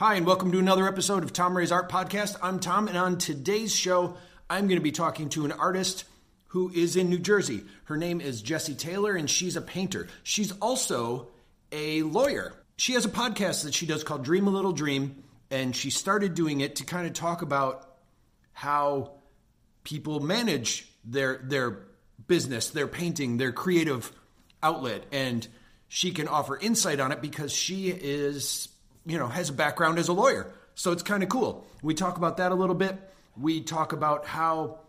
Hi, and welcome to another episode of Tom Ray's Art Podcast. I'm Tom, and on today's show, I'm going to be talking to an artist who is in New Jersey. Her name is Jessie Taylor, and she's a painter. She's also a lawyer. She has a podcast that she does called Dream a Little Dream, and she started doing it to kind of talk about how people manage their their business, their painting, their creative outlet, and she can offer insight on it because she is you know, has a background as a lawyer. So it's kind of cool. We talk about that a little bit. We talk about how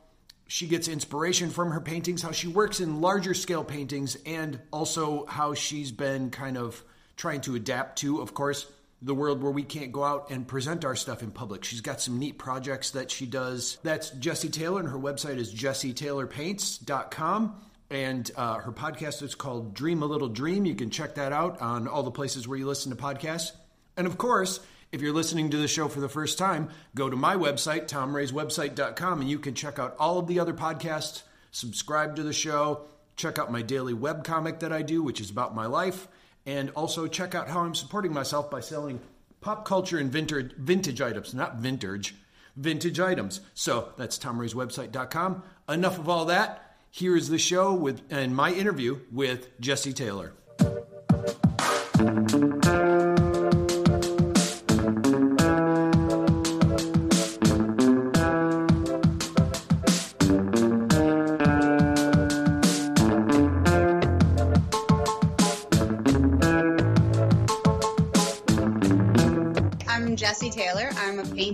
she gets inspiration from her paintings, how she works in larger scale paintings, and also how she's been kind of trying to adapt to, of course, the world where we can't go out and present our stuff in public. She's got some neat projects that she does. That's Jessie Taylor, and her website is jessietaylorpaints.com. And uh, her podcast is called Dream a Little Dream. You can check that out on all the places where you listen to podcasts. And of course, if you're listening to the show for the first time, go to my website, tomrayswebsite.com, and you can check out all of the other podcasts, subscribe to the show, check out my daily web comic that I do, which is about my life, and also check out how I'm supporting myself by selling pop culture and vintage, vintage items, not vintage, vintage items. So that's tomrayswebsite.com. Enough of all that. Here is the show with and my interview with Jessie Taylor.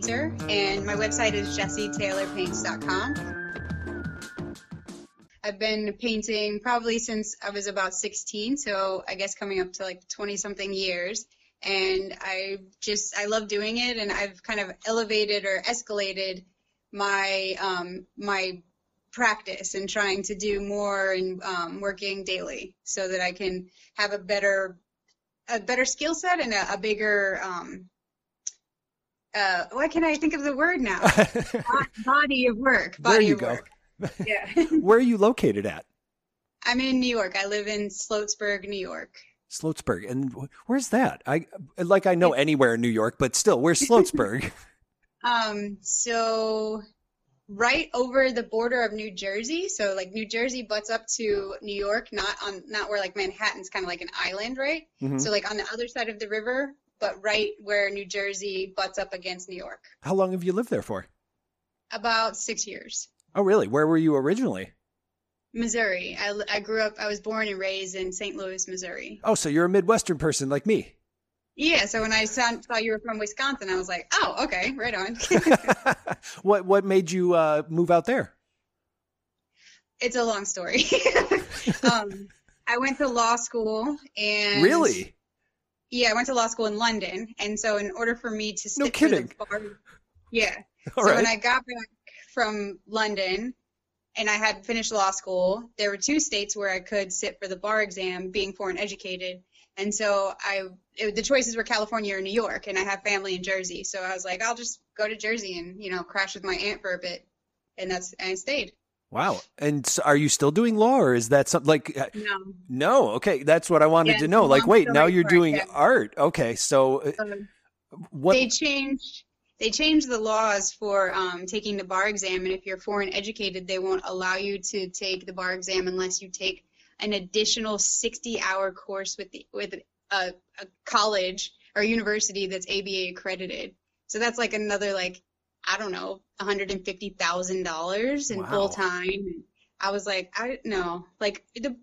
Painter, and my website is jessietaylorpaints.com. I've been painting probably since I was about 16, so I guess coming up to like 20 something years. And I just, I love doing it, and I've kind of elevated or escalated my, um, my practice and trying to do more and um, working daily so that I can have a better a better skill set and a, a bigger um, uh, why can I think of the word now? body of work. Body there you of go. Work. Yeah. Where are you located at? I'm in New York. I live in Sloatsburg, New York. Sloatsburg, and where's that? I like I know anywhere in New York, but still, where's Sloatsburg? um, so right over the border of New Jersey. So like New Jersey butts up to New York, not on not where like Manhattan's kind of like an island, right? Mm-hmm. So like on the other side of the river, but right where New Jersey butts up against New York. How long have you lived there for? About six years. Oh, really? Where were you originally? Missouri. I, I grew up, I was born and raised in St. Louis, Missouri. Oh, so you're a Midwestern person like me. Yeah, so when I saw, saw you were from Wisconsin, I was like, oh, okay, right on. what what made you uh, move out there? It's a long story. um, I went to law school and really yeah, I went to law school in London, and so in order for me to sit no kidding, bar, yeah. All so right. when I got back from London, and I had finished law school, there were two states where I could sit for the bar exam, being foreign educated, and so I it, the choices were California or New York, and I have family in Jersey, so I was like, I'll just go to Jersey and you know crash with my aunt for a bit, and that's and I stayed. Wow. And so are you still doing law or is that something like uh, No. No. Okay, that's what I wanted yeah, to know. Like wait, now you're doing it, art. Okay. So um, what They changed they changed the laws for um, taking the bar exam and if you're foreign educated, they won't allow you to take the bar exam unless you take an additional 60-hour course with the with a, a college or university that's ABA accredited. So that's like another like I don't know, $150,000 in wow. full time. I was like, I don't know, like the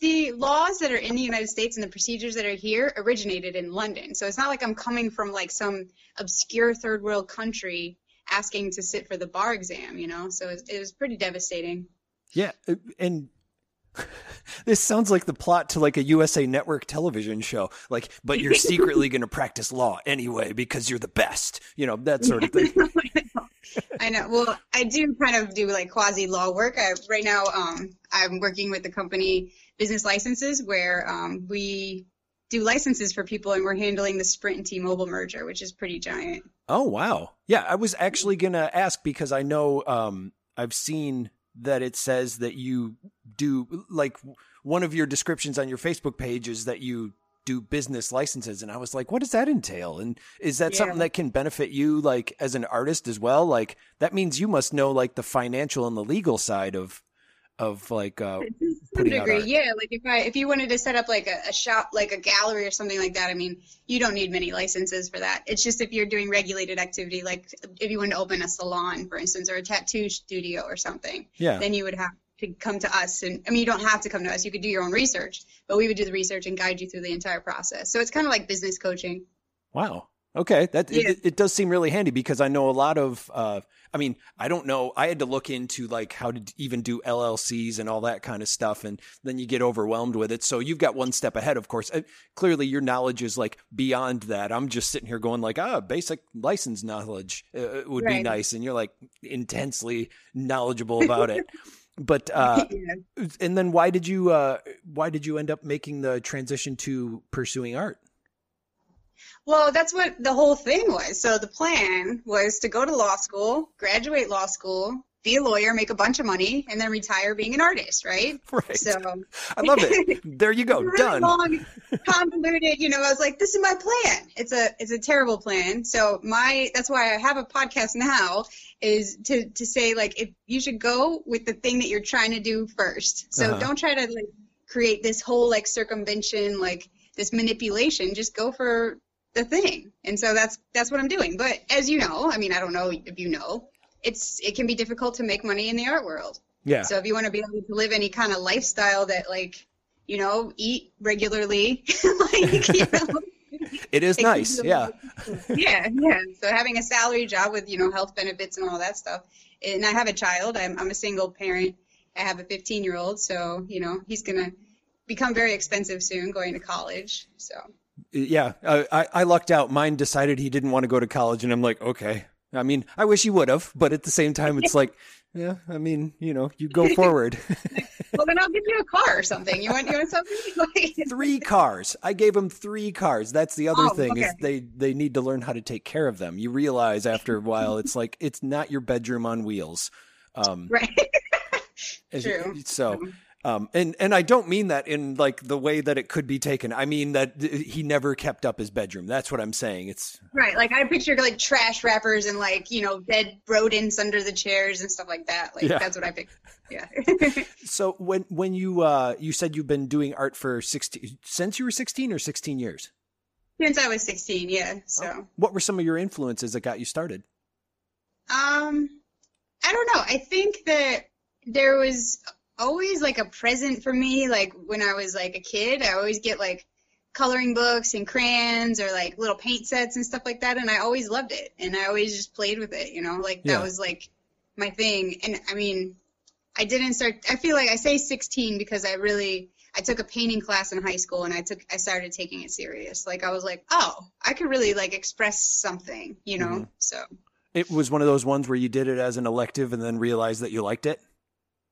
the laws that are in the United States and the procedures that are here originated in London. So it's not like I'm coming from like some obscure third world country asking to sit for the bar exam, you know? So it was, it was pretty devastating. Yeah. And this sounds like the plot to like a USA Network television show. Like, but you're secretly going to practice law anyway because you're the best. You know that sort of thing. I know. Well, I do kind of do like quasi law work. I, right now, um, I'm working with the company Business Licenses, where um, we do licenses for people, and we're handling the Sprint and T-Mobile merger, which is pretty giant. Oh wow! Yeah, I was actually gonna ask because I know um, I've seen that it says that you do like one of your descriptions on your Facebook page is that you do business licenses and I was like, what does that entail? And is that Yeah. something that can benefit you like as an artist as well? Like that means you must know like the financial and the legal side of of like uh degree, yeah. Like if I if you wanted to set up like a, a shop, like a gallery or something like that, I mean, you don't need many licenses for that. It's just if you're doing regulated activity, like if you want to open a salon, for instance, or a tattoo studio or something, Yeah. then you would have to come to us. And I mean, you don't have to come to us. You could do your own research, but we would do the research and guide you through the entire process. So it's kind of like business coaching. Wow. Okay, that Yeah. it, it does seem really handy because I know a lot of. Uh, I mean, I don't know. I had to look into like how to even do LLCs and all that kind of stuff, and then you get overwhelmed with it. So you've got one step ahead, of course. Uh, clearly, your knowledge is like beyond that. I'm just sitting here going like, ah, basic license knowledge uh, would be nice, and you're like intensely knowledgeable about it. But uh, Yeah. and then why did you uh, why did you end up making the transition to pursuing art? Well, that's what the whole thing was. So the plan was to go to law school, graduate law school, be a lawyer, make a bunch of money, and then retire being an artist, right? Right. So I love it. There you go. really Done. long, convoluted. You know, I was like, this is my plan. It's a it's a terrible plan. So my that's why I have a podcast now is to to say like if you should go with the thing that you're trying to do first. So Uh-huh. don't try to like create this whole like circumvention like this manipulation. Just go for the thing. And so that's that's what I'm doing. But as you know, I mean, I don't know if you know, it's it can be difficult to make money in the art world. Yeah. So if you want to be able to live any kind of lifestyle that like, you know, eat regularly, like, you know, It is it nice. Yeah. yeah, yeah. So having a salary job with, you know, health benefits and all that stuff. And I have a child. I'm I'm a single parent. I have a 15 year old, so you know he's gonna become very expensive soon, going to college. So Yeah. I, I lucked out. Mine decided he didn't want to go to college, and I'm like, okay. I mean, I wish he would have, but at the same time, it's like, yeah, I mean, you know, you go forward. well, then I'll give you a car or something. You want you want something? Three cars. I gave him three cars. That's the other Oh, thing is they they need to learn how to take care of them. You realize after a while, it's like it's not your bedroom on wheels. Um, right. True. So, um, and and I don't mean that in like the way that it could be taken. I mean that th- he never kept up his bedroom. That's what I'm saying. It's Right, like I picture like trash wrappers and like you know dead rodents under the chairs and stuff like that. Like Yeah. that's what I picture. Yeah. so when when you uh you said you've been doing art for 16 since you were 16 or 16 years. Since I was 16, yeah. So, What were some of your influences that got you started? um, I don't know. I think that there was always like a present for me. Like when I was like a kid, I always get like coloring books and crayons or like little paint sets and stuff like that, and I always loved it. And I always just played with it. You know, like that Yeah. was like my thing. And I mean, I didn't start. I feel like I say 16 because I really. I took a painting class in high school and I took I started taking it serious. Like I was like, oh, I could really like express something, you know. Mhm. So It was one of those ones where you did it as an elective and then realized that you liked it.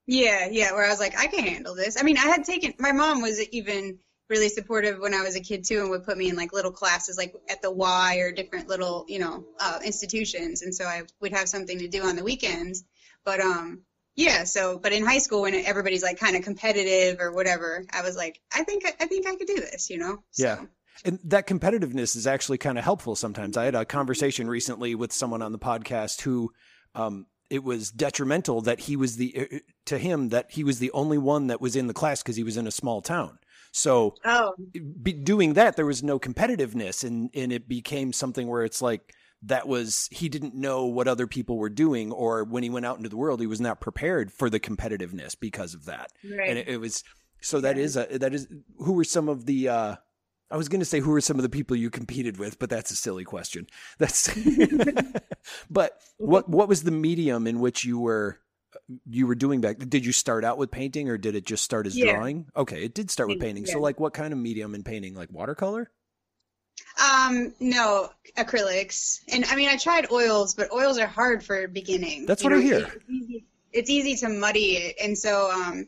Yeah, yeah, where I was like, I can handle this. I mean, I had taken my mom was even really supportive when I was a kid too, and would put me in like little classes, like at the Y or different little, you know, uh, institutions, and so I would have something to do on the weekends. But um, yeah. So, but in high school, when everybody's like kind of competitive or whatever, I was like, I think I think I could do this, you know. So, Yeah. And that competitiveness is actually kind of helpful sometimes. I had a conversation recently with someone on the podcast who um, it was detrimental that he was the uh, to him that he was the only one that was in the class because he was in a small town. So Oh, be, doing that, there was no competitiveness, and and it became something where it's like that was he didn't know what other people were doing, or when he went out into the world, he was not prepared for the competitiveness because of that right. and it, it was so that Yeah. is a that is who were some of the uh I was going to say who were some of the people you competed with, but that's a silly question. That's But what what was the medium in which you were you were doing back? Did you start out with painting or did it just start as Yeah. drawing? Okay, it did start with Painting, painting. So like what kind of medium in painting? Like watercolor? Um, no, acrylics. And I mean, I tried oils, but oils are hard for beginning. That's You what I hear. It's easy, it's easy to muddy it. And so, um,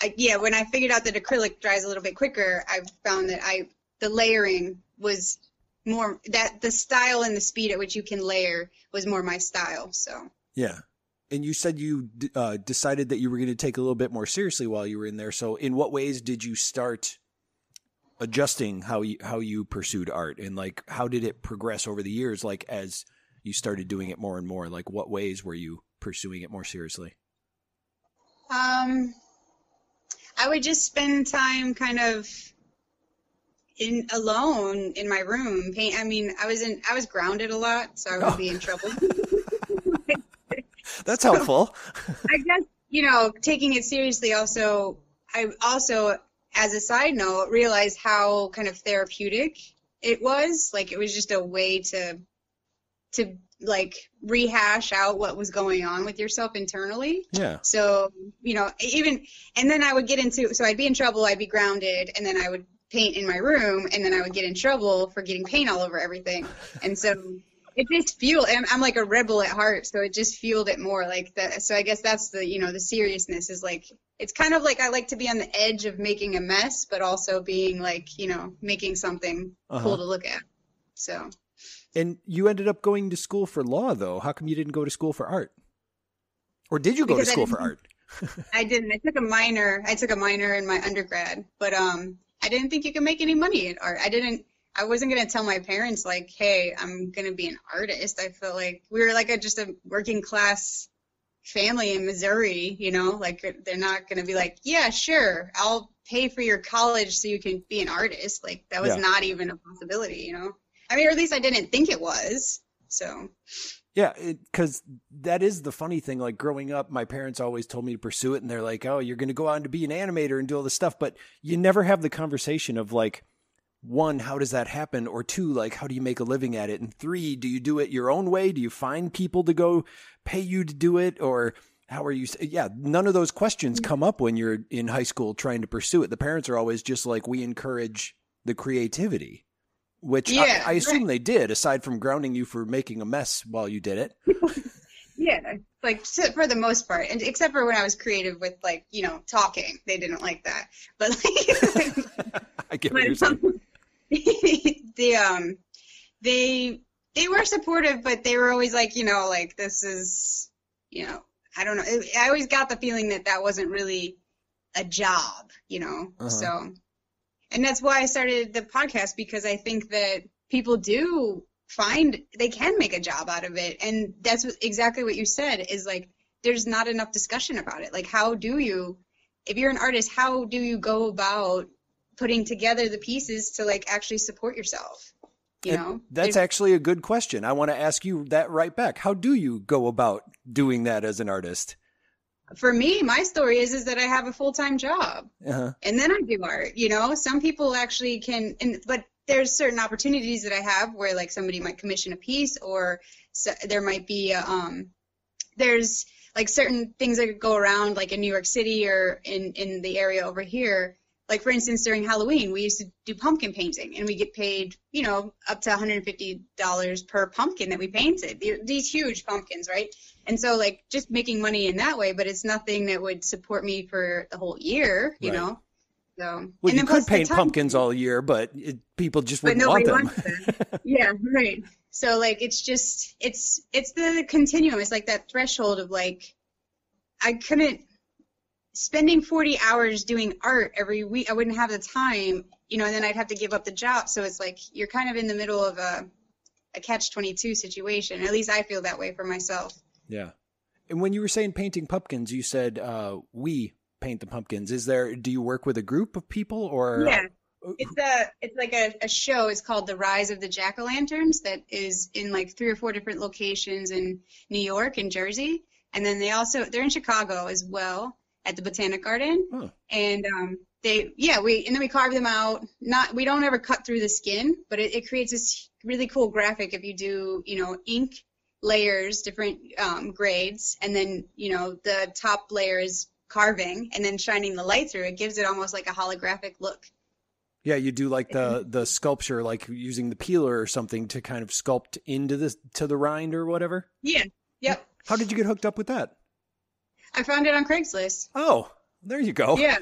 I, yeah, when I figured out that acrylic dries a little bit quicker, I found that I, the layering was more, that the style and the speed at which you can layer was more my style. So, Yeah. And you said you uh, decided that you were going to take a little bit more seriously while you were in there. So, in what ways did you start adjusting how you how you pursued art and like how did it progress over the years like as you started doing it more and more like what ways were you pursuing it more seriously um i would just spend time kind of in alone in my room paint i mean i was in i was grounded a lot so i would oh. be in oh. trouble that's helpful i guess you know taking it seriously also i also as a side note, realized how kind of therapeutic it was. Like it was just a way to to like rehash out what was going on with yourself internally. Yeah. So, you know, even and then I would get into so I'd be in trouble, I'd be grounded, and then I would paint in my room and then I would get in trouble for getting paint all over everything. And so it just fueled I'm, I'm like a rebel at heart so it just fueled it more like that so i guess that's the you know the seriousness is like it's kind of like i like to be on the edge of making a mess but also being like you know making something uh-huh. cool to look at so. And you ended up going to school for law though. How come you didn't go to school for art? Or did you go because to school for art? I didn't. I took a minor i took a minor in my undergrad but um i didn't think you could make any money in art i didn't I wasn't gonna tell my parents like, "Hey, I'm gonna be an artist." I felt like we were like a just a working class family in Missouri, you know, like they're not gonna be like, "Yeah, sure, I'll pay for your college so you can be an artist." Like that was yeah. not even a possibility, you know. I mean, or at least I didn't think it was. So. Yeah, because that is the funny thing. Like growing up, my parents always told me to pursue it, and they're like, "Oh, you're going to go on to be an animator and do all this stuff," but you never have the conversation of like, one, how does that happen? Or two, like, how do you make a living at it? And three, do you do it your own way? Do you find people to go pay you to do it? Or how are you? Yeah, none of those questions come up when you're in high school trying to pursue it. The parents are always just like, we encourage the creativity, which yeah, I, I, assume right. they did, aside from grounding you for making a mess while you did it. yeah, like for the most part, and except for when I was creative with like you know talking, they didn't like that. But like, I get what you're saying. the um they they were supportive, but they were always like, you know, like this is, you know, I don't know. I always got the feeling that that wasn't really a job, you know. Uh-huh. So, and that's why I started the podcast because I think that people do find they can make a job out of it, and that's what, exactly what you said is like there's not enough discussion about it. Like, how do you, if you're an artist, how do you go about putting together the pieces to like actually support yourself? You and know? that's There's, actually a good question. I want to ask you that right back. How do you go about doing that as an artist for me my story is is that i have a full-time job. Uh-huh. and then i do art you know? Some people actually can and but there's certain opportunities that i have where like somebody might commission a piece or so, there might be a, um there's like certain things that go around like in new york city or in in the area over here. Like for instance during halloween we used to do pumpkin painting and we get paid you know up to $150 per pumpkin that we painted. These huge pumpkins right and so like just making money in that way but it's nothing that would support me for the whole year you right. know so well, and you could paint pumpkins all year but it, people just wouldn't want them yeah right so like it's just it's it's the continuum it's like that threshold of like i couldn't spending 40 hours doing art every week, I wouldn't have the time, you know, and then I'd have to give up the job. So it's like you're kind of in the middle of a, a catch 22 situation. At least I feel that way for myself. Yeah. And when you were saying painting pumpkins, you said uh, we paint the pumpkins. Is there, do you work with a group of people or? Yeah. It's a it's like a, a show. It's called The Rise of the Jack o' Lanterns that is in like three or four different locations in New York and Jersey. And then they also they're in Chicago as well at the Botanic Garden. Huh. And um, they, yeah, we and then we carve them out. Not we don't ever cut through the skin, but it, it creates this really cool graphic if you do, you know, ink layers, different um, grades, and then you know the top layer is carving, and then shining the light through. It gives it almost like a holographic look. Yeah, you do like the the sculpture, like using the peeler or something to kind of sculpt into the to the rind or whatever. Yeah. Yep. How did you get hooked up with that? I found it on Craigslist. Oh, there you go. Yeah.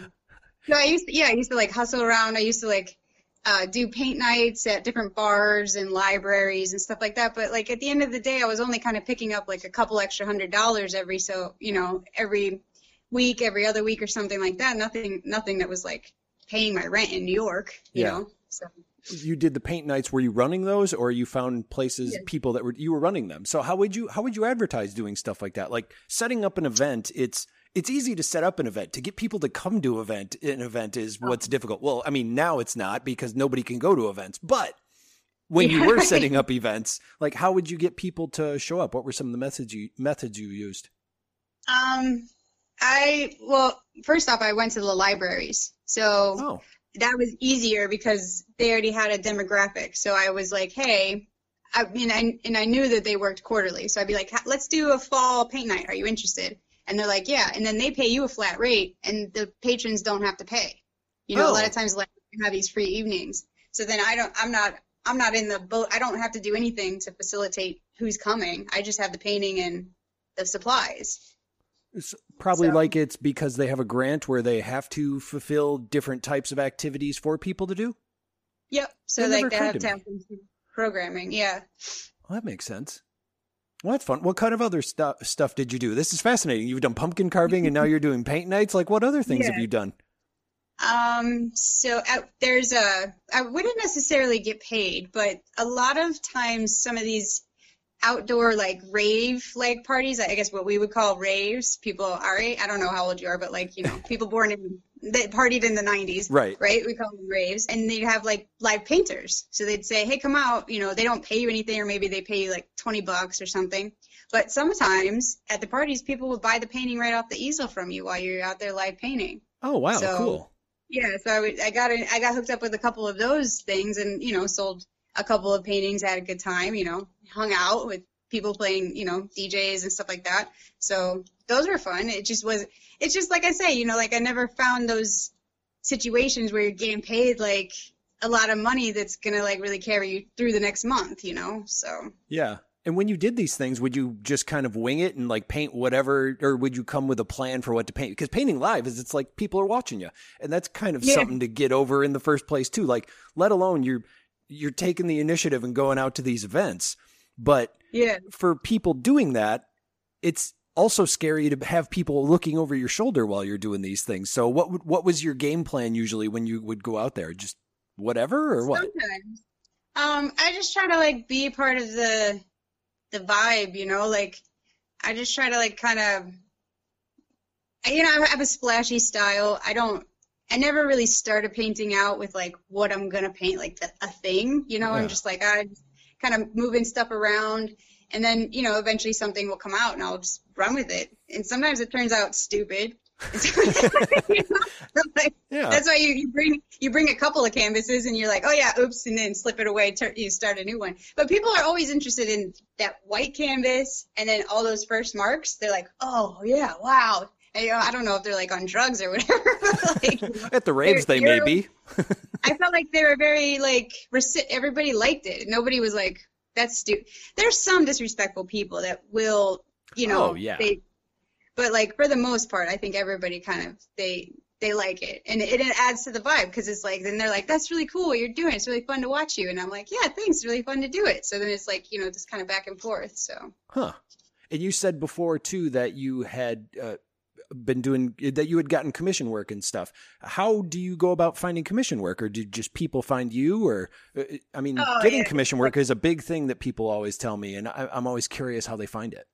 No, I used to, yeah, I used to like hustle around. I used to like uh, do paint nights at different bars and libraries and stuff like that. But like at the end of the day, I was only kind of picking up like a couple extra hundred dollars every so you know every week, every other week or something like that. Nothing, nothing that was like paying my rent in New York, you Yeah. know. So you did the paint nights were you running those or you found places Yes. people that were you were running them so how would you how would you advertise doing stuff like that like setting up an event it's it's easy to set up an event to get people to come to event an event is Oh. what's difficult well i mean now it's not because nobody can go to events but when you were right. setting up events like how would you get people to show up what were some of the methods you methods you used um I well, first off I went to the libraries. So oh that was easier because they already had a demographic. So I was like, hey, I mean, I, and I knew that they worked quarterly. So I'd be like, let's do a fall paint night. Are you interested? And they're like, yeah. And then they pay you a flat rate, and the patrons don't have to pay. You know, a lot Oh. of times like you have these free evenings. So then I don't, I'm not, I'm not in the boat. I don't have to do anything to facilitate who's coming. I just have the painting and the supplies. It's probably So- like it's because they have a grant where they have to fulfill different types of activities for people to do Yep. So That like they have to to have programming. Yeah. Well, that makes sense. Well, that's fun. What kind of other stuff stuff did you do? This is fascinating. You've done pumpkin carving, and now you're doing paint nights. Like, what other things have you done? Um, so uh, there's a, I wouldn't necessarily get paid, but a lot of times some of these outdoor like rave like parties, I guess what we would call raves, people age, I don't know how old you are, but like, you know, people born in, that partied in the 90s, Right. right? We call them raves. And they'd have like live painters. So they'd say, hey, come out. You know, they don't pay you anything, or maybe they pay you like 20 bucks or something. But sometimes at the parties, people would buy the painting right off the easel from you while you're out there live painting. Oh, wow, So- cool. Yeah, so I, would- I got in, I got hooked up with a couple of those things, and you know, sold a couple of paintings, had a good time. You know, hung out with people playing, you know, DJs and stuff like that. So those were fun. It just was. It's just like I say, you know, like I never found those situations where you're getting paid like a lot of money that's gonna like really carry you through the next month. You know, so Yeah. And when you did these things, would you just kind of wing it and like paint whatever, or would you come with a plan for what to paint? Because painting live is it's like people are watching you, and that's kind of Yeah. something to get over in the first place too. Like, let alone you're you're taking the initiative and going out to these events, but yeah. for people doing that, it's also scary to have people looking over your shoulder while you're doing these things. So what would, what was your game plan usually when you would go out there? Just whatever or what? Sometimes. Um, I just try to like be part of the the vibe, you know, like I just try to like kind of you know, I have a splashy style. I don't I never really start a painting out with like what I'm gonna paint, like the, a thing, you know. Yeah. I'm just like I kind of moving stuff around, and then you know eventually something will come out, and I'll just run with it. And sometimes it turns out stupid. You know? like, Yeah. that's why you, you bring you bring a couple of canvases and you're like, oh yeah, oops, and then slip it away. Tur- you start a new one. But people are always interested in that white canvas and then all those first marks. They're like, oh yeah, wow. You know, I don't know if they're like on drugs or whatever. Like, At the raves, they may be. I felt like they were very like everybody liked it. Nobody was like, that's stupid. There's some disrespectful people that will, you know, Oh, yeah. they. But like for the most part, I think everybody kind of they they like it, and it, it adds to the vibe because it's like then they're like, that's really cool what you're doing. It's really fun to watch you, and I'm like, yeah, thanks. It's really fun to do it. So then it's like you know just kind of back and forth. So Huh. And you said before too that you had uh, been doing that you had gotten commission work and stuff. How do you go about finding commission work, or did just people find you? Or uh, I mean, Oh, getting yeah. commission work is a big thing that people always tell me, and I, I'm always curious how they find it.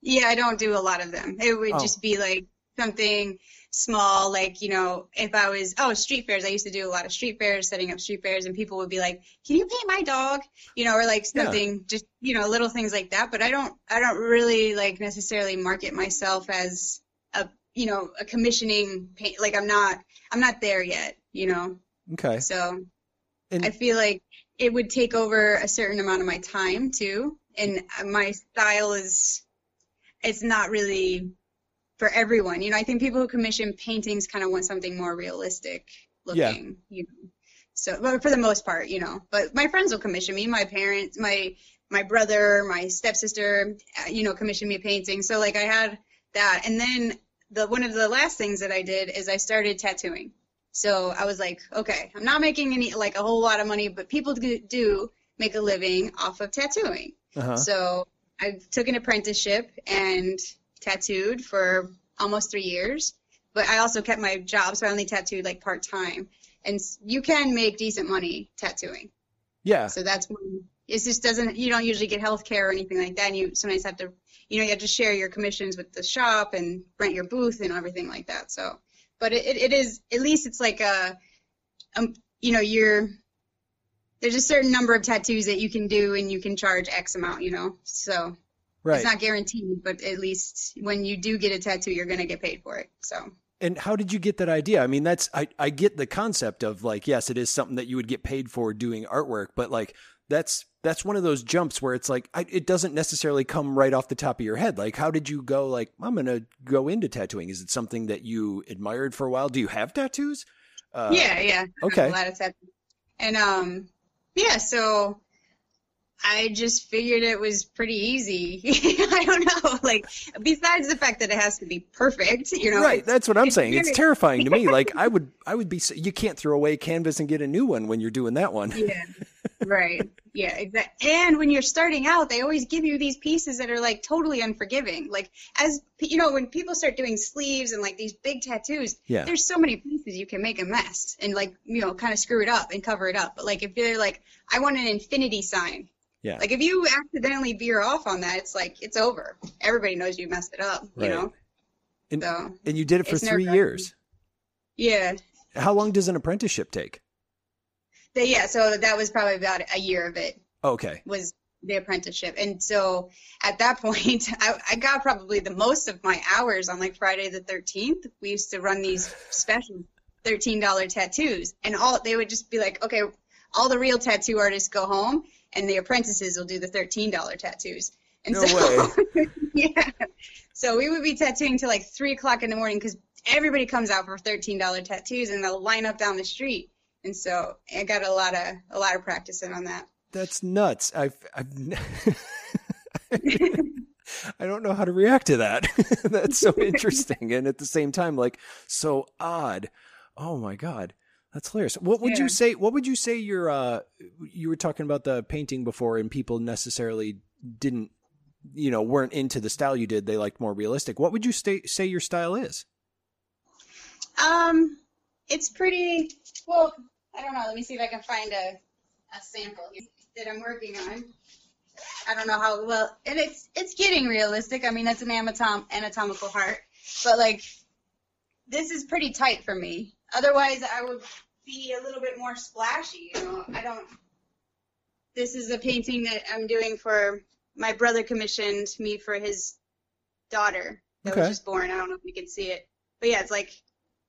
Yeah, I don't do a lot of them. It would Oh. just be like something small, like, you know, if I was, oh, street fairs. I used to do a lot of street fairs, setting up street fairs, and people would be like, can you paint my dog? You know, or like Yeah. something, just, you know, little things like that. But I don't, I don't really like necessarily market myself as you know, a commissioning paint. Like I'm not, I'm not there yet, you know? Okay. So And I feel like it would take over a certain amount of my time too, and my style is it's not really for everyone. You know, I think people who commission paintings kind of want something more realistic looking Yeah. You know, so but for the most part, you know. But my friends will commission me. My parents, my my brother, my stepsister, uh, you know, commissioned me a painting. So like I had that, and then the one of the last things that I did is I started tattooing. So I was like, okay, I'm not making any like a whole lot of money, but people do, do make a living off of tattooing. uh-huh. So I took an apprenticeship and tattooed for almost three years. but I also kept my job, so I only tattooed like part time. And you can make decent money tattooing. Yeah. So that's one. It just doesn't. You don't usually get health care or anything like that. And you sometimes have to, you know, you have to share your commissions with the shop and rent your booth and everything like that. So, but it, it, it is at least it's like a, um, you know, you're there's a certain number of tattoos that you can do and you can charge X amount. You know, so Right. it's not guaranteed, but at least when you do get a tattoo, you're gonna get paid for it. So. And how did you get that idea? I mean, that's I, I get the concept of like, yes, it is something that you would get paid for doing artwork, but like that's that's one of those jumps where it's like I, it doesn't necessarily come right off the top of your head. Like, how did you go? Like, I'm gonna go into tattooing. Is it something that you admired for a while? Do you have tattoos? Uh, yeah, yeah. Okay. A lot of tattoos. And um, yeah. So I just figured it was pretty easy. I don't know. Like, besides the fact that it has to be perfect, you know. right. That's what I'm saying. It's terrifying to me. Like, I would I would be. You can't throw away canvas and get a new one when you're doing that one. Yeah. Right. Yeah, exactly. And when you're starting out, they always give you these pieces that are like totally unforgiving. Like as you know, when people start doing sleeves and like these big tattoos, Yeah. there's so many pieces you can make a mess and like, you know, kind of screw it up and cover it up. But like if they're like, I want an infinity sign. Yeah. Like if you accidentally veer off on that, it's like it's over. Everybody knows you messed it up, you Right. know. And, So and you did it for three years. yeah. How long does an apprenticeship take? Yeah, so that was probably about a year of it. Okay. was the apprenticeship. And so at that point, I, I got probably the most of my hours on like Friday the 13th. We used to run these special $13 tattoos, and all they would just be like, okay, all the real tattoo artists go home, and the apprentices will do the $13 tattoos. And No so, yeah. So we would be tattooing till like three o'clock in the morning because everybody comes out for $13 tattoos, and they'll line up down the street. And so I got a lot of a lot of practice in on that. That's nuts. I've, I've I don't know how to react to that. That's so interesting, and at the same time, like so odd. Oh my god, that's hilarious. What would Yeah. you say? What would you say your uh, you were talking about the painting before, and people necessarily didn't, you know, weren't into the style you did. They liked more realistic. What would you say say your style is? Um, it's pretty well. I don't know. Let me see if I can find a a sample that I'm working on. I don't know how well, and it's it's getting realistic. I mean, that's an anatom- anatomical heart, but like this is pretty tight for me. Otherwise, I would be a little bit more splashy. You know, I don't. This is a painting that I'm doing for my brother commissioned me for his daughter that Okay. was just born. I don't know if you can see it, but yeah, it's like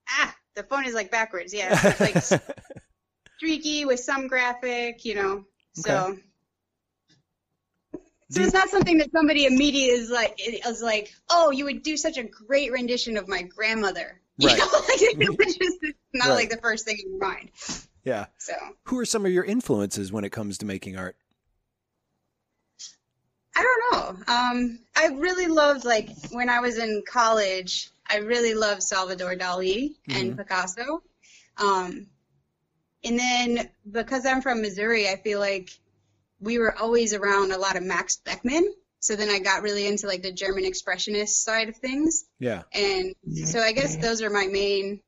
ah, the phone is like backwards. Yeah, it's like streaky with some graphic, you know. So, so it's not something that somebody immediately is like is like, oh, you would do such a great rendition of my grandmother. You Right. know, like, it was just not Right. like the first thing in your mind. yeah. So Who are some of your influences when it comes to making art? I don't know. Um, I really loved like when I was in college. I really love Salvador Dali and Picasso. Um, and then because I'm from Missouri, I feel like we were always around a lot of Max Beckmann. So then I got really into like the German expressionist side of things. Yeah. And so I guess those are my main,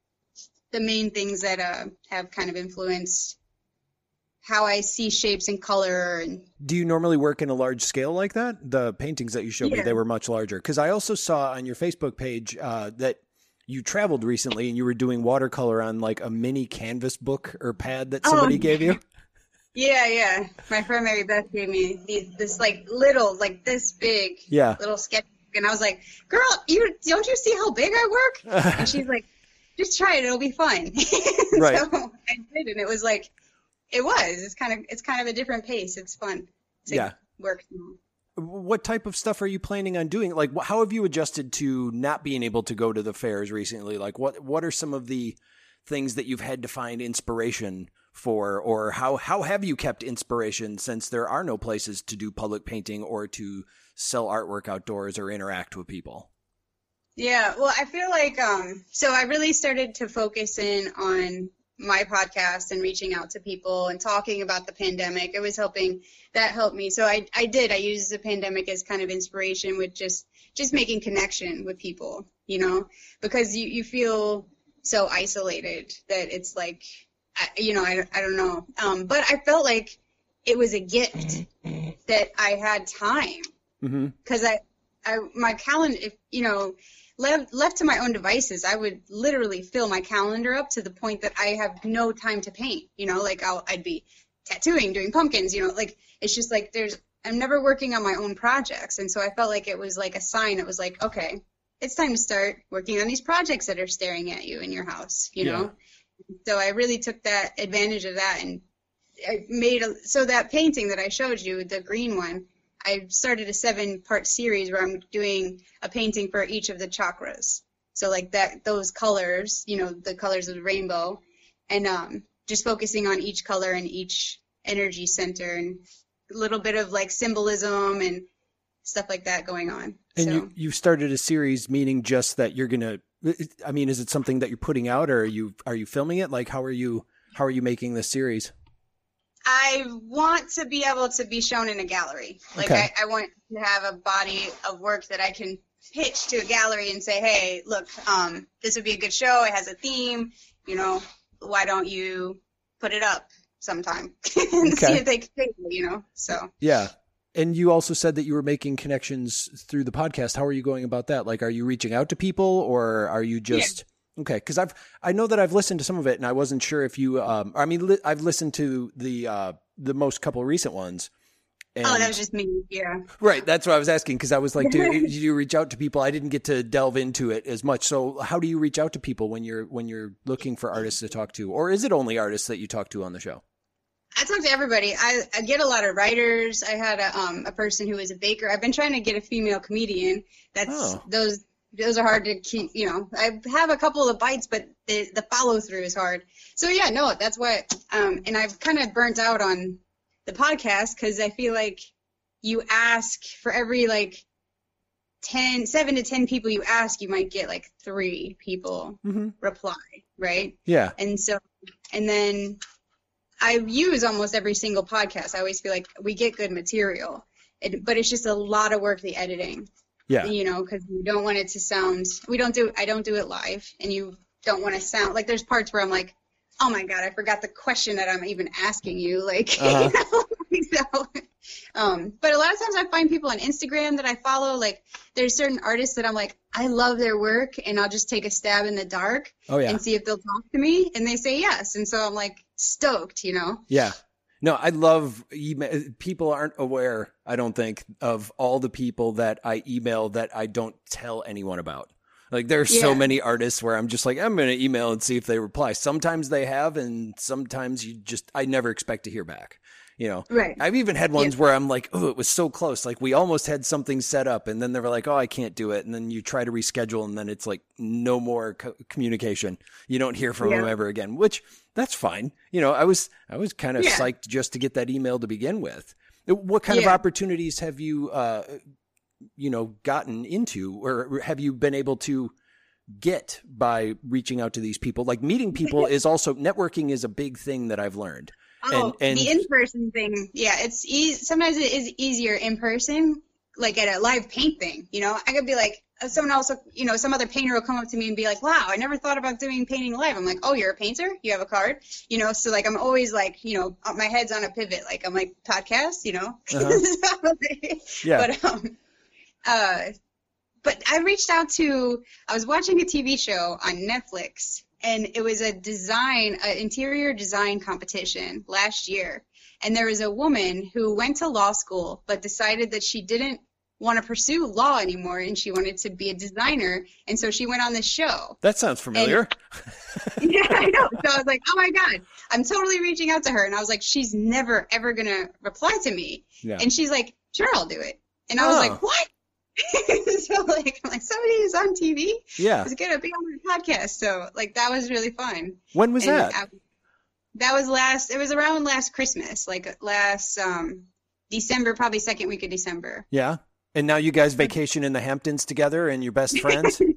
the main things that uh, have kind of influenced how I see shapes and color and Do you normally work in a large scale like that? The paintings that you showed me, they were much larger. Because I also saw on your Facebook page uh, that you traveled recently and you were doing watercolor on like a mini canvas book or pad that somebody Oh. gave you. Yeah, yeah. My friend Mary Beth gave me these, this like little, like this big Yeah. little sketch, and I was like, "Girl, you don't you see how big I work?" And she's like, "Just try it; it'll be fun." Right. So I did, and it was like, it was. It's kind of, it's kind of a different pace. It's fun. To Yeah. Work. What type of stuff are you planning on doing? Like, how have you adjusted to not being able to go to the fairs recently? Like, what what are some of the things that you've had to find inspiration for, or how how have you kept inspiration since there are no places to do public painting or to sell artwork outdoors or interact with people? Yeah, well, I feel like um so I really started to focus in on my podcast and reaching out to people and talking about the pandemic. It was helping that helped me. So I I did. I used the pandemic as kind of inspiration with just just making connection with people, you know, because you, you feel so isolated that it's like, I, you know, I, I don't know. Um, but I felt like it was a gift that I had time Mm-hmm. because I, I, my calendar, if, you know, left, left to my own devices, I would literally fill my calendar up to the point that I have no time to paint, you know, like I'll, I'd be tattooing, doing pumpkins, you know, like it's just like there's, I'm never working on my own projects. And so I felt like it was like a sign. It was like, okay, it's time to start working on these projects that are staring at you in your house, you know? So I really took that advantage of that and I made a, so that painting that I showed you, the green one, I started a seven part series where I'm doing a painting for each of the chakras. So like that, those colors, you know, the colors of the rainbow and, um, just focusing on each color and each energy center and a little bit of like symbolism and stuff like that going on. And so. you you started a series, meaning just that you're gonna. I mean, is it something that you're putting out, or are you are you filming it? Like, how are you how are you making this series? I want to be able to be shown in a gallery. Like Okay. I, I want to have a body of work that I can pitch to a gallery and say, hey, look, um, this would be a good show. It has a theme. You know, why don't you put it up sometime and see if they can take it, you know? So Yeah. And you also said that you were making connections through the podcast. How are you going about that? Like, are you reaching out to people, or are you just okay? Because I've I know that I've listened to some of it, and I wasn't sure if you. Um, I mean, li- I've listened to the uh, the most couple recent ones. And, oh, that was just me. Yeah. right. That's what I was asking because I was like, do, do you reach out to people? I didn't get to delve into it as much. So, how do you reach out to people when you're when you're looking for artists to talk to, or is it only artists that you talk to on the show? I talk to everybody. I, I get a lot of writers. I had a um a person who was a baker. I've been trying to get a female comedian. That's Oh. those those are hard to keep. You know, I have a couple of bites, but the the follow through is hard. So yeah, no, that's what. Um, and I've kind of burnt out on the podcast because I feel like you ask for every like 10, seven to ten people you ask, you might get like three people Mm-hmm. reply, right? Yeah. And so, and then I use almost every single podcast. I always feel like we get good material, it, but it's just a lot of work, the editing, Yeah. you know, because you don't want it to sound, we don't do, I don't do it live, and you don't want to sound, like there's parts where I'm like, oh my God, I forgot the question that I'm even asking you. Like, Uh-huh. you know, so, um, but a lot of times I find people on Instagram that I follow, like there's certain artists that I'm like, I love their work and I'll just take a stab in the dark Oh yeah. and see if they'll talk to me and they say yes and so i'm like stoked you know Yeah. No, I love email. People aren't aware, I don't think, of all the people that I email that I don't tell anyone about. Like there's so Yeah. many artists where I'm just like, I'm going to email and see if they reply. Sometimes they have, and sometimes you just, I never expect to hear back. You know, right I've even had ones where I'm like, oh, it was so close. Like we almost had something set up, and then they were like, oh, I can't do it. And then you try to reschedule, and then it's like no more co- communication. You don't hear from them ever again, which that's fine. You know, I was I was kind of Yeah. psyched just to get that email to begin with. What kind of opportunities have you, uh, you know, gotten into, or have you been able to? get by reaching out to these people like meeting people is also networking is a big thing that i've learned oh And- and- the in-person thing. Yeah it's easy sometimes it is easier in person like at a live paint thing you know? I could be like uh, someone else you know some other painter will come up to me and be like wow i never thought about doing painting live. I'm like oh you're a painter? You have a card? You know so like i'm always like you know uh, my head's on a pivot. Like i'm like podcast? You know? Uh-huh. yeah. but um uh but I reached out to I was watching a TV show on Netflix and it was a design an interior design competition last year and there was a woman who went to law school but decided that she didn't want to pursue law anymore and she wanted to be a designer and so she went on this show that sounds familiar yeah, I know. So I was like, oh my God, I'm totally reaching out to her. And I was like, she's never, ever going to reply to me. yeah And she's like, sure, I'll do it. And I was Oh. like, what? so like, I'm like, somebody is on TV yeah is going to be on my podcast. So like, that was really fun. when was And that I- that was last, it was around last Christmas, like last, um, December, probably second week of December. Yeah. And now you guys vacation in the Hamptons together and you're best friends?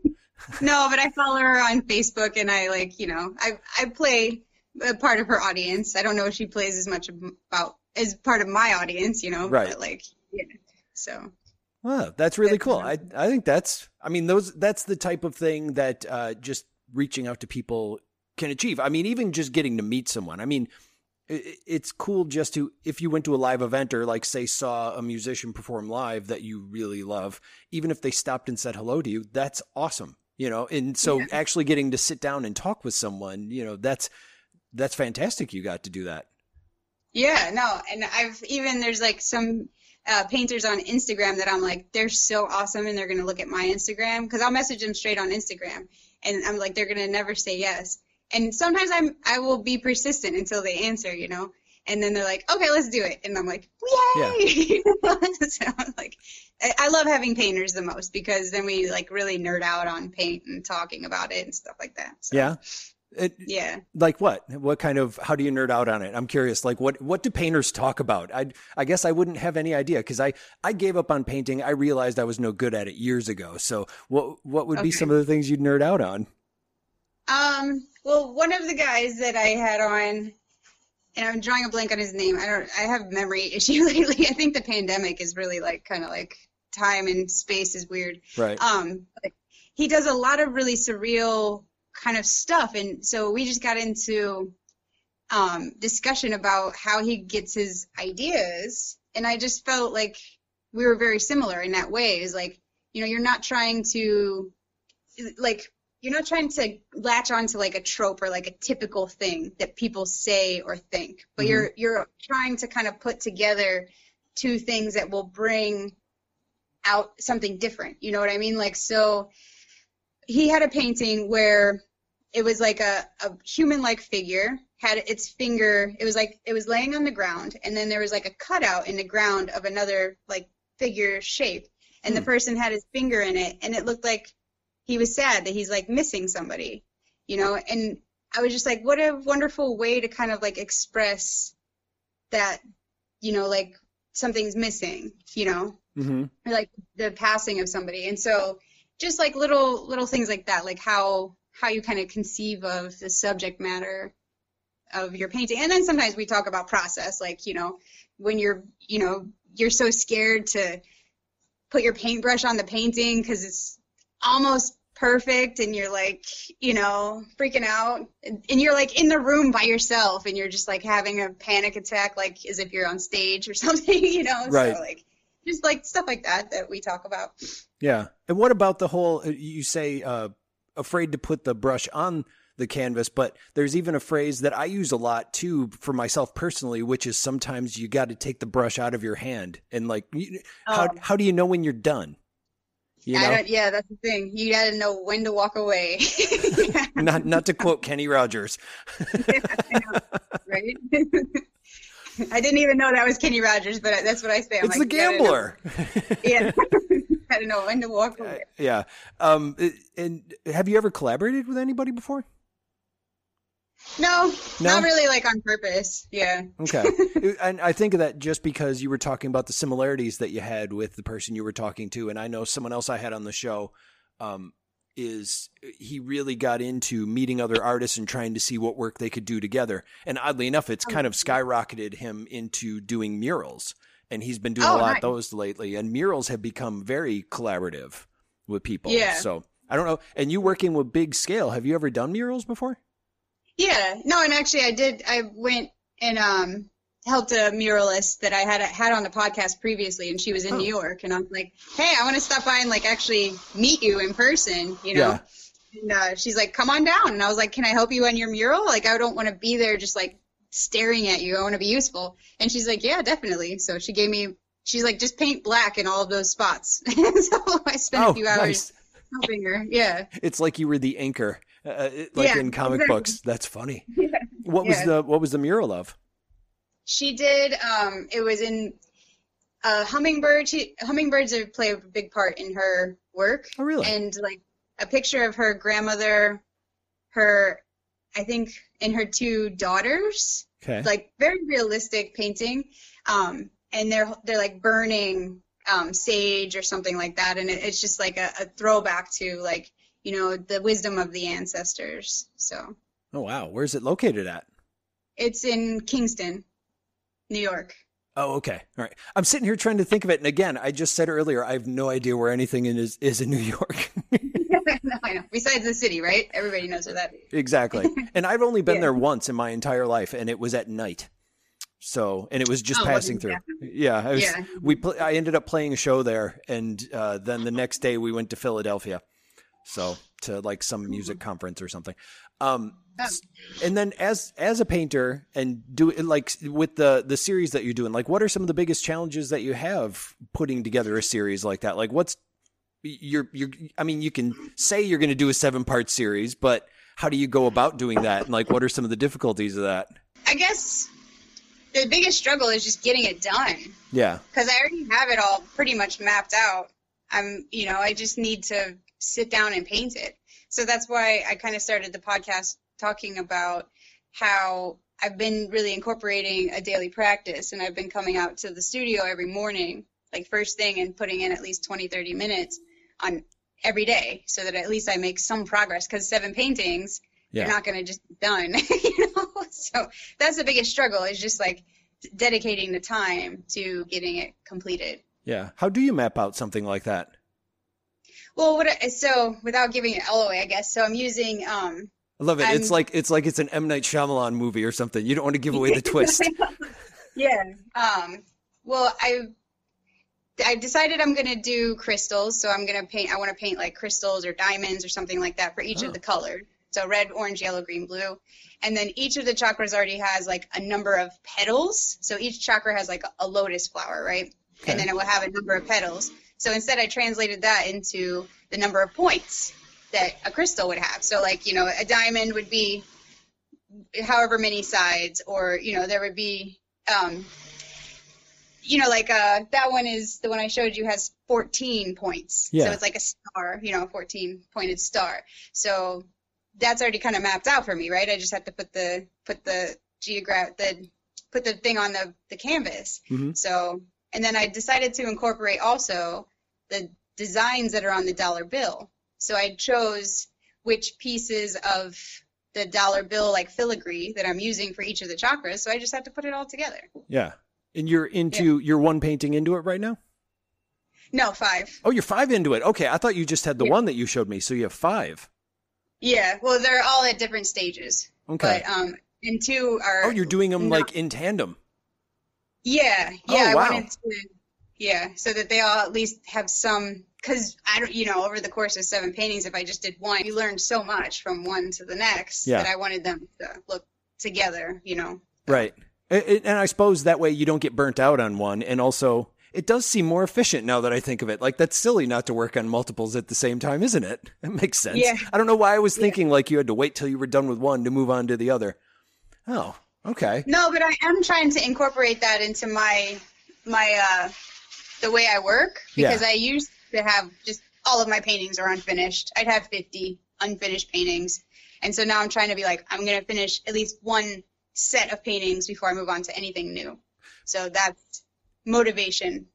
No, but I follow her on Facebook and I like, you know, I I play a part of her audience. I don't know if she plays as much about as part of my audience, you know, Right. but like, yeah. So wow, that's really cool. I I think that's I mean, those that's the type of thing that uh, just reaching out to people can achieve. I mean, even just getting to meet someone. I mean, it, it's cool just to if you went to a live event or like say saw a musician perform live that you really love, even if they stopped and said hello to you, that's awesome. You know, and so yeah. actually getting to sit down and talk with someone, you know, that's that's fantastic. You got to do that. Yeah, no, and I've even there's like some uh, painters on Instagram that I'm like, they're so awesome, and they're gonna look at my Instagram because I'll message them straight on Instagram, and I'm like, they're gonna never say yes. And sometimes I'm I will be persistent until they answer, you know. And then they're like, okay, let's do it, and I'm like, yay! Yeah. so like, I love having painters the most because then we like really nerd out on paint and talking about it and stuff like that. So. Yeah. It, yeah. Like what? What kind of? How do you nerd out on it? I'm curious. Like what? What do painters talk about? I I guess I wouldn't have any idea because I I gave up on painting. I realized I was no good at it years ago. So what what would okay. be some of the things you'd nerd out on? Um. Well, one of the guys that I had on, and I'm drawing a blank on his name. I don't. I have memory issue lately. I think the pandemic is really like kind of like time and space is weird. Right. Um. He does a lot of really surreal kind of stuff. And so we just got into um, discussion about how he gets his ideas. And I just felt like we were very similar in that way. Is like, you know, you're not trying to, like, you're not trying to latch onto like a trope or like a typical thing that people say or think, but mm-hmm. you're you're trying to kind of put together two things that will bring out something different. You know what I mean? Like so he had a painting where it was like a, a human like figure had its finger it was like it was laying on the ground and then there was like a cutout in the ground of another like figure shape and hmm. the person had his finger in it and it looked like he was sad that he's like missing somebody you know and i was just like what a wonderful way to kind of like express that you know like something's missing you know mm-hmm. like the passing of somebody and so just like little little things like that like how how you kind of conceive of the subject matter of your painting and then sometimes we talk about process like you know when you're you know you're so scared to put your paintbrush on the painting because it's almost perfect and you're like you know freaking out and you're like in the room by yourself and you're just like having a panic attack like as if you're on stage or something you know right. so like just like stuff like that that we talk about. Yeah. And what about the whole, uh, you say, uh, afraid to put the brush on the canvas, but there's even a phrase that I use a lot too for myself personally, which is sometimes you got to take the brush out of your hand and like, how, um, how do you know when you're done? You know? yeah, that's the thing. You got to know when to walk away. not, not to quote Kenny Rogers. yeah, know, right? I didn't even know that was Kenny Rogers, but that's what I say. I'm it's like, the gambler. yeah. I don't know when to walk away. Uh, yeah. Um, and have you ever collaborated with anybody before? No, no, not really like on purpose. Yeah. Okay. and I think of that just because you were talking about the similarities that you had with the person you were talking to. And I know someone else I had on the show um, is he really got into meeting other artists and trying to see what work they could do together. And oddly enough, it's kind of skyrocketed him into doing murals. And he's been doing oh, a lot nice. of those lately. And murals have become very collaborative with people. Yeah. So I don't know. And you working with big scale, have you ever done murals before? Yeah. No, and actually I did I went and um helped a muralist that I had had on the podcast previously, and she was in oh. New York, and I'm like, hey, I want to stop by and like actually meet you in person, you know. Yeah. And uh, she's like, come on down, and I was like, can I help you on your mural? Like, I don't want to be there just like staring at you. I want to be useful. And she's like, yeah, definitely. So she gave me. She's like, just paint black in all of those spots. so I spent oh, a few hours nice. helping her. Yeah. It's like you were the anchor, uh, uh like yeah, in comic exactly. books. That's funny. Yeah. What was yeah. the What was the mural of? She did. Um, it was in uh, hummingbird. She, hummingbirds play a big part in her work. Oh, really? And like a picture of her grandmother, her, I think, and her two daughters. Okay. Like very realistic painting. Um, and they're they're like burning um, sage or something like that, and it, it's just like a, a throwback to like you know the wisdom of the ancestors. So. Oh wow, where's it located at? It's in Kingston. New York. Oh, okay. All right. I'm sitting here trying to think of it. And again, I just said earlier, I have no idea where anything is, is in New York. no, I know. Besides the city, right? Everybody knows where that is. exactly. And I've only been Yeah. there once in my entire life, and it was at night. So, and it was just Oh, passing through. Yeah. I was, Yeah. We, pl- I ended up playing a show there. And uh, then the next day we went to Philadelphia. So, to like some music conference or something. Um, Oh. and then as as a painter and do like with the the series that you're doing like what are some of the biggest challenges that you have putting together a series like that like what's you're you're i mean you can say you're going to do a seven part series but how do you go about doing that? And like what are some of the difficulties of that? I guess the biggest struggle is just getting it done. Yeah. Because I already have it all pretty much mapped out. I'm, you know, I just need to sit down and paint it. So that's why I kind of started the podcast talking about how I've been really incorporating a daily practice and I've been coming out to the studio every morning, like first thing, and putting in at least 20, 30 minutes on every day so that at least I make some progress because seven paintings, yeah you're not going to just be done, you know? So that's the biggest struggle is just like dedicating the time to getting it completed. yeah how do you map out something like that Well, what I, so without giving it all away, I guess. So I'm using um i love it it's I'm- like it's like it's an m night Shyamalan movie or something you don't want to give away the twist yeah. Um well, I I decided I'm going to do crystals, so I'm going to paint I want to paint like crystals or diamonds or something like that for each Oh. of the colors. So red, orange, yellow, green, blue. And then each of the chakras already has like a number of petals. So each chakra has like a, lotus flower, right? Okay. And then it will have a number of petals. So instead I translated that into the number of points that a crystal would have. So like, you know, a diamond would be however many sides or, you know, there would be um you know, like uh, that one is the one I showed you has 14 points. Yeah. So it's like a star, you know, a 14 pointed star. So that's already kind of mapped out for me, right? I just have to put the put the geograph the put the thing on the the canvas. Mhm. So and then I decided to incorporate also the designs that are on the dollar bill. So I chose which pieces of the dollar bill like filigree that I'm using for each of the chakras. So I just have to put it all together. yeah and you're into you're one painting into it right now No, five. oh you're five into it okay i thought you just had the Yeah. one that you showed me so you have five Yeah, well, they're all at different stages. okay But um, and two are. oh you're doing them no. like in tandem Yeah, yeah. Oh, I wanted to. Yeah, so that they all at least have some. Because I don't, you know, over the course of seven paintings, if I just did one, you learn so much from one to the next Yeah. that I wanted them to look together. You know. Right. And I suppose that way you don't get burnt out on one. And also, it does seem more efficient now that I think of it. Like, that's silly not to work on multiples at the same time, isn't it? It makes sense. Yeah. I don't know why I was Yeah. thinking like you had to wait till you were done with one to move on to the other. Oh, okay. No, but I am trying to incorporate that into my my uh the way I work because I used to have just all of my paintings are unfinished. I'd have 50 unfinished paintings. And so now I'm trying to be like I'm going to finish at least one set of paintings before I move on to anything new. So that's motivation.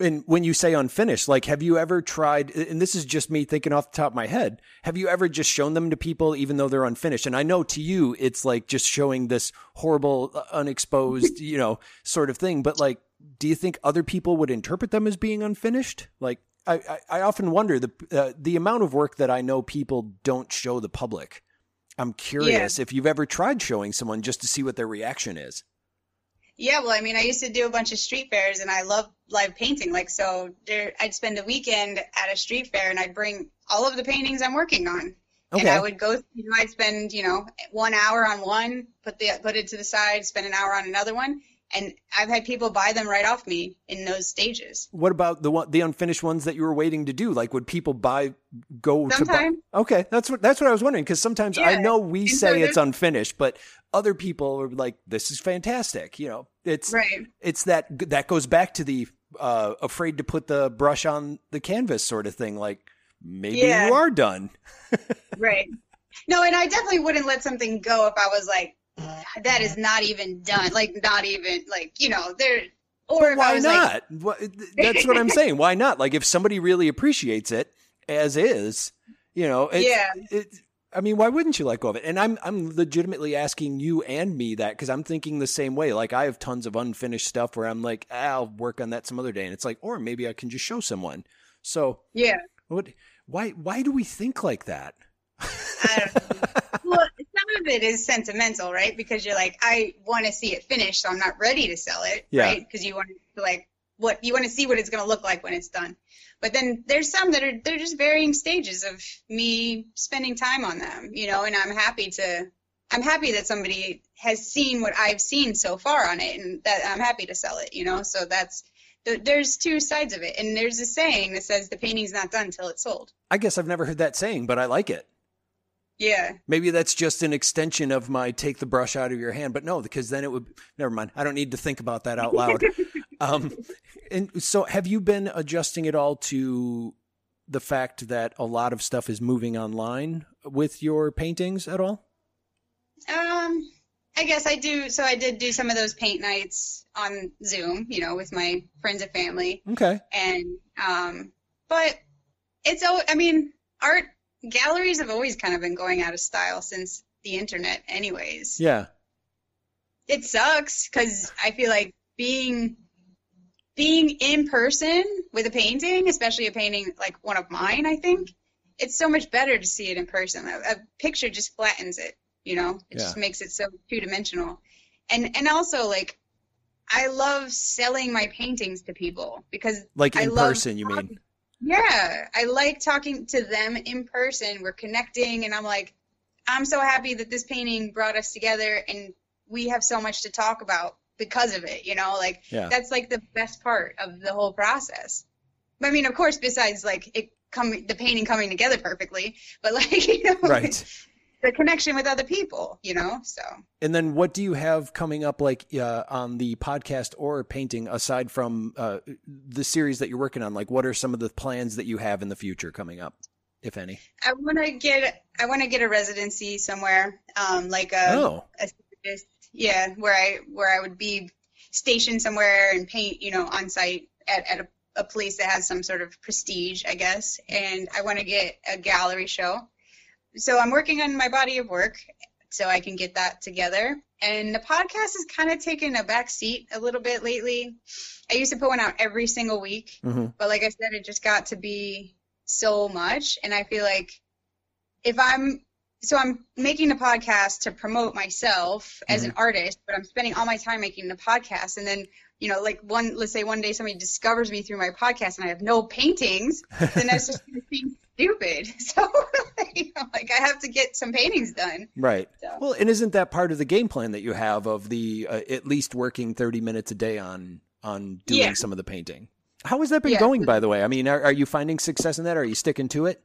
And when you say unfinished, like, have you ever tried, and this is just me thinking off the top of my head, have you ever just shown them to people even though they're unfinished? And I know to you, it's like just showing this horrible, uh, unexposed, you know, sort of thing. But like, do you think other people would interpret them as being unfinished? Like, I, I, I often wonder the uh, the amount of work that I know people don't show the public. I'm curious if you've ever tried showing someone just to see what their reaction is. Yeah, well, I mean, I used to do a bunch of street fairs, and I love live painting. Like, so there, I'd spend a weekend at a street fair, and I'd bring all of the paintings I'm working on, and I would go. You know, I'd spend you know one hour on one, put the put it to the side, spend an hour on another one, and I've had people buy them right off me in those stages. What about the one, the unfinished ones that you were waiting to do? Like, would people buy, go to buy? Sometimes. Okay, that's what that's what I was wondering because sometimes I know we and so say it's unfinished, but other people are like, "This is fantastic." You know, it's Right. it's that that goes back to the uh, afraid to put the brush on the canvas sort of thing. Like, maybe Yeah. you are done. Right. No, and I definitely wouldn't let something go if I was like, that is not even done. Like, not even like you know there. Or But if I why like, not? What- That's what I'm saying. Why not? Like, if somebody really appreciates it as is, you know, it's, Yeah. It, I mean, why wouldn't you let go of it? And I'm I'm legitimately asking you and me that because I'm thinking the same way. Like I have tons of unfinished stuff where I'm like, ah, I'll work on that some other day, and it's like, or maybe I can just show someone. So yeah, what? Why? Why do we think like that? of it is sentimental, right? Because you're like, I want to see it finished, so I'm not ready to sell it, Yeah. right? Because you want to like what you want to see what it's going to look like when it's done. But then there's some that are they're just varying stages of me spending time on them, you know, and I'm happy to I'm happy that somebody has seen what I've seen so far on it and that I'm happy to sell it, you know. So that's there's two sides of it. And there's a saying that says the painting's not done until it's sold. I guess I've never heard that saying, but I like it. Yeah. Maybe that's just an extension of my take the brush out of your hand, but no, because then it would. Never mind. I don't need to think about that out loud. um, and so, have you been adjusting it all to the fact that a lot of stuff is moving online with your paintings at all? Um, I guess I do. So I did do some of those paint nights on Zoom, you know, with my friends and family. Okay. And um, but it's I mean, art galleries have always kind of been going out of style since the internet, anyways. Yeah. It sucks because I feel like being being in person with a painting, especially a painting like one of mine, I think it's so much better to see it in person. A, a picture just flattens it, you know. It just makes it so two dimensional. And and also like I love selling my paintings to people because Like in person, you mean? Yeah, I like talking to them in person. We're connecting, and I'm like, I'm so happy that this painting brought us together, and we have so much to talk about because of it. You know, like Yeah. that's like the best part of the whole process. I mean, of course, besides like it coming, the painting coming together perfectly, but like you know, Right. The connection with other people. You know, so. And then what do you have coming up like uh, on the podcast or painting aside from uh, the series that you're working on? Like what are some of the plans that you have in the future coming up, if any? I want to get I want to get a residency somewhere, um, like a, Oh. a yeah, where I where I would be stationed somewhere and paint, you know, on site at, at a, a place that has some sort of prestige, I guess. And I want to get a gallery show. So I'm working on my body of work so I can get that together. And the podcast has kind of taken a back seat a little bit lately. I used to put one out every single week, Mm-hmm. but like I said, it just got to be so much. And I feel like if I'm so I'm making the podcast to promote myself as an artist, but I'm spending all my time making the podcast. And then, you know, like one, let's say one day somebody discovers me through my podcast and I have no paintings, then that's just going to seem stupid. So, you know, like I have to get some paintings done. Right. So- Well, and isn't that part of the game plan that you have of the uh, at least working 30 minutes a day on on doing Yeah. some of the painting? How has that been Yeah. going, by the way? I mean, are, are you finding success in that? Are you sticking to it?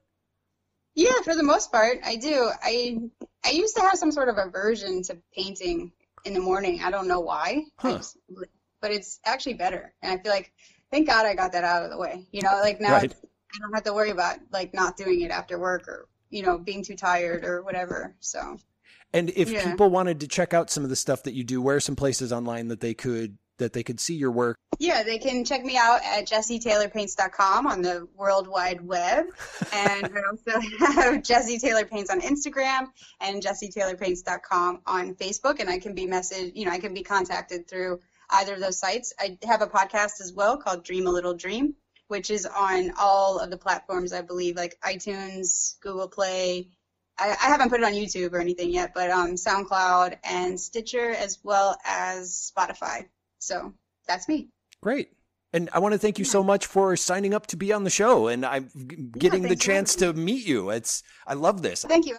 Yeah, for the most part, I do. I I used to have some sort of aversion to painting in the morning. I don't know why, Huh. just- but it's actually better. And I feel like, thank God I got that out of the way. You know, like now Right. it's, I don't have to worry about like not doing it after work or you know being too tired or whatever. So And if Yeah. people wanted to check out some of the stuff that you do, where are some places online that they could that they could see your work? yeah, they can check me out at jessietaylorpaints.com on the World Wide Web, and I also have Jessie Taylor Paints on Instagram and jessietaylorpaints.com on Facebook, and I can be messaged, you know, I can be contacted through either of those sites. I have a podcast as well called Dream a Little Dream, which is on all of the platforms, I believe, like iTunes, Google Play. I, I haven't put it on YouTube or anything yet, but um, SoundCloud and Stitcher as well as Spotify. So that's me. Great. And I want to thank you so much for signing up to be on the show and I'm getting the thanks for chance to meet you. It's I love this. Thank you.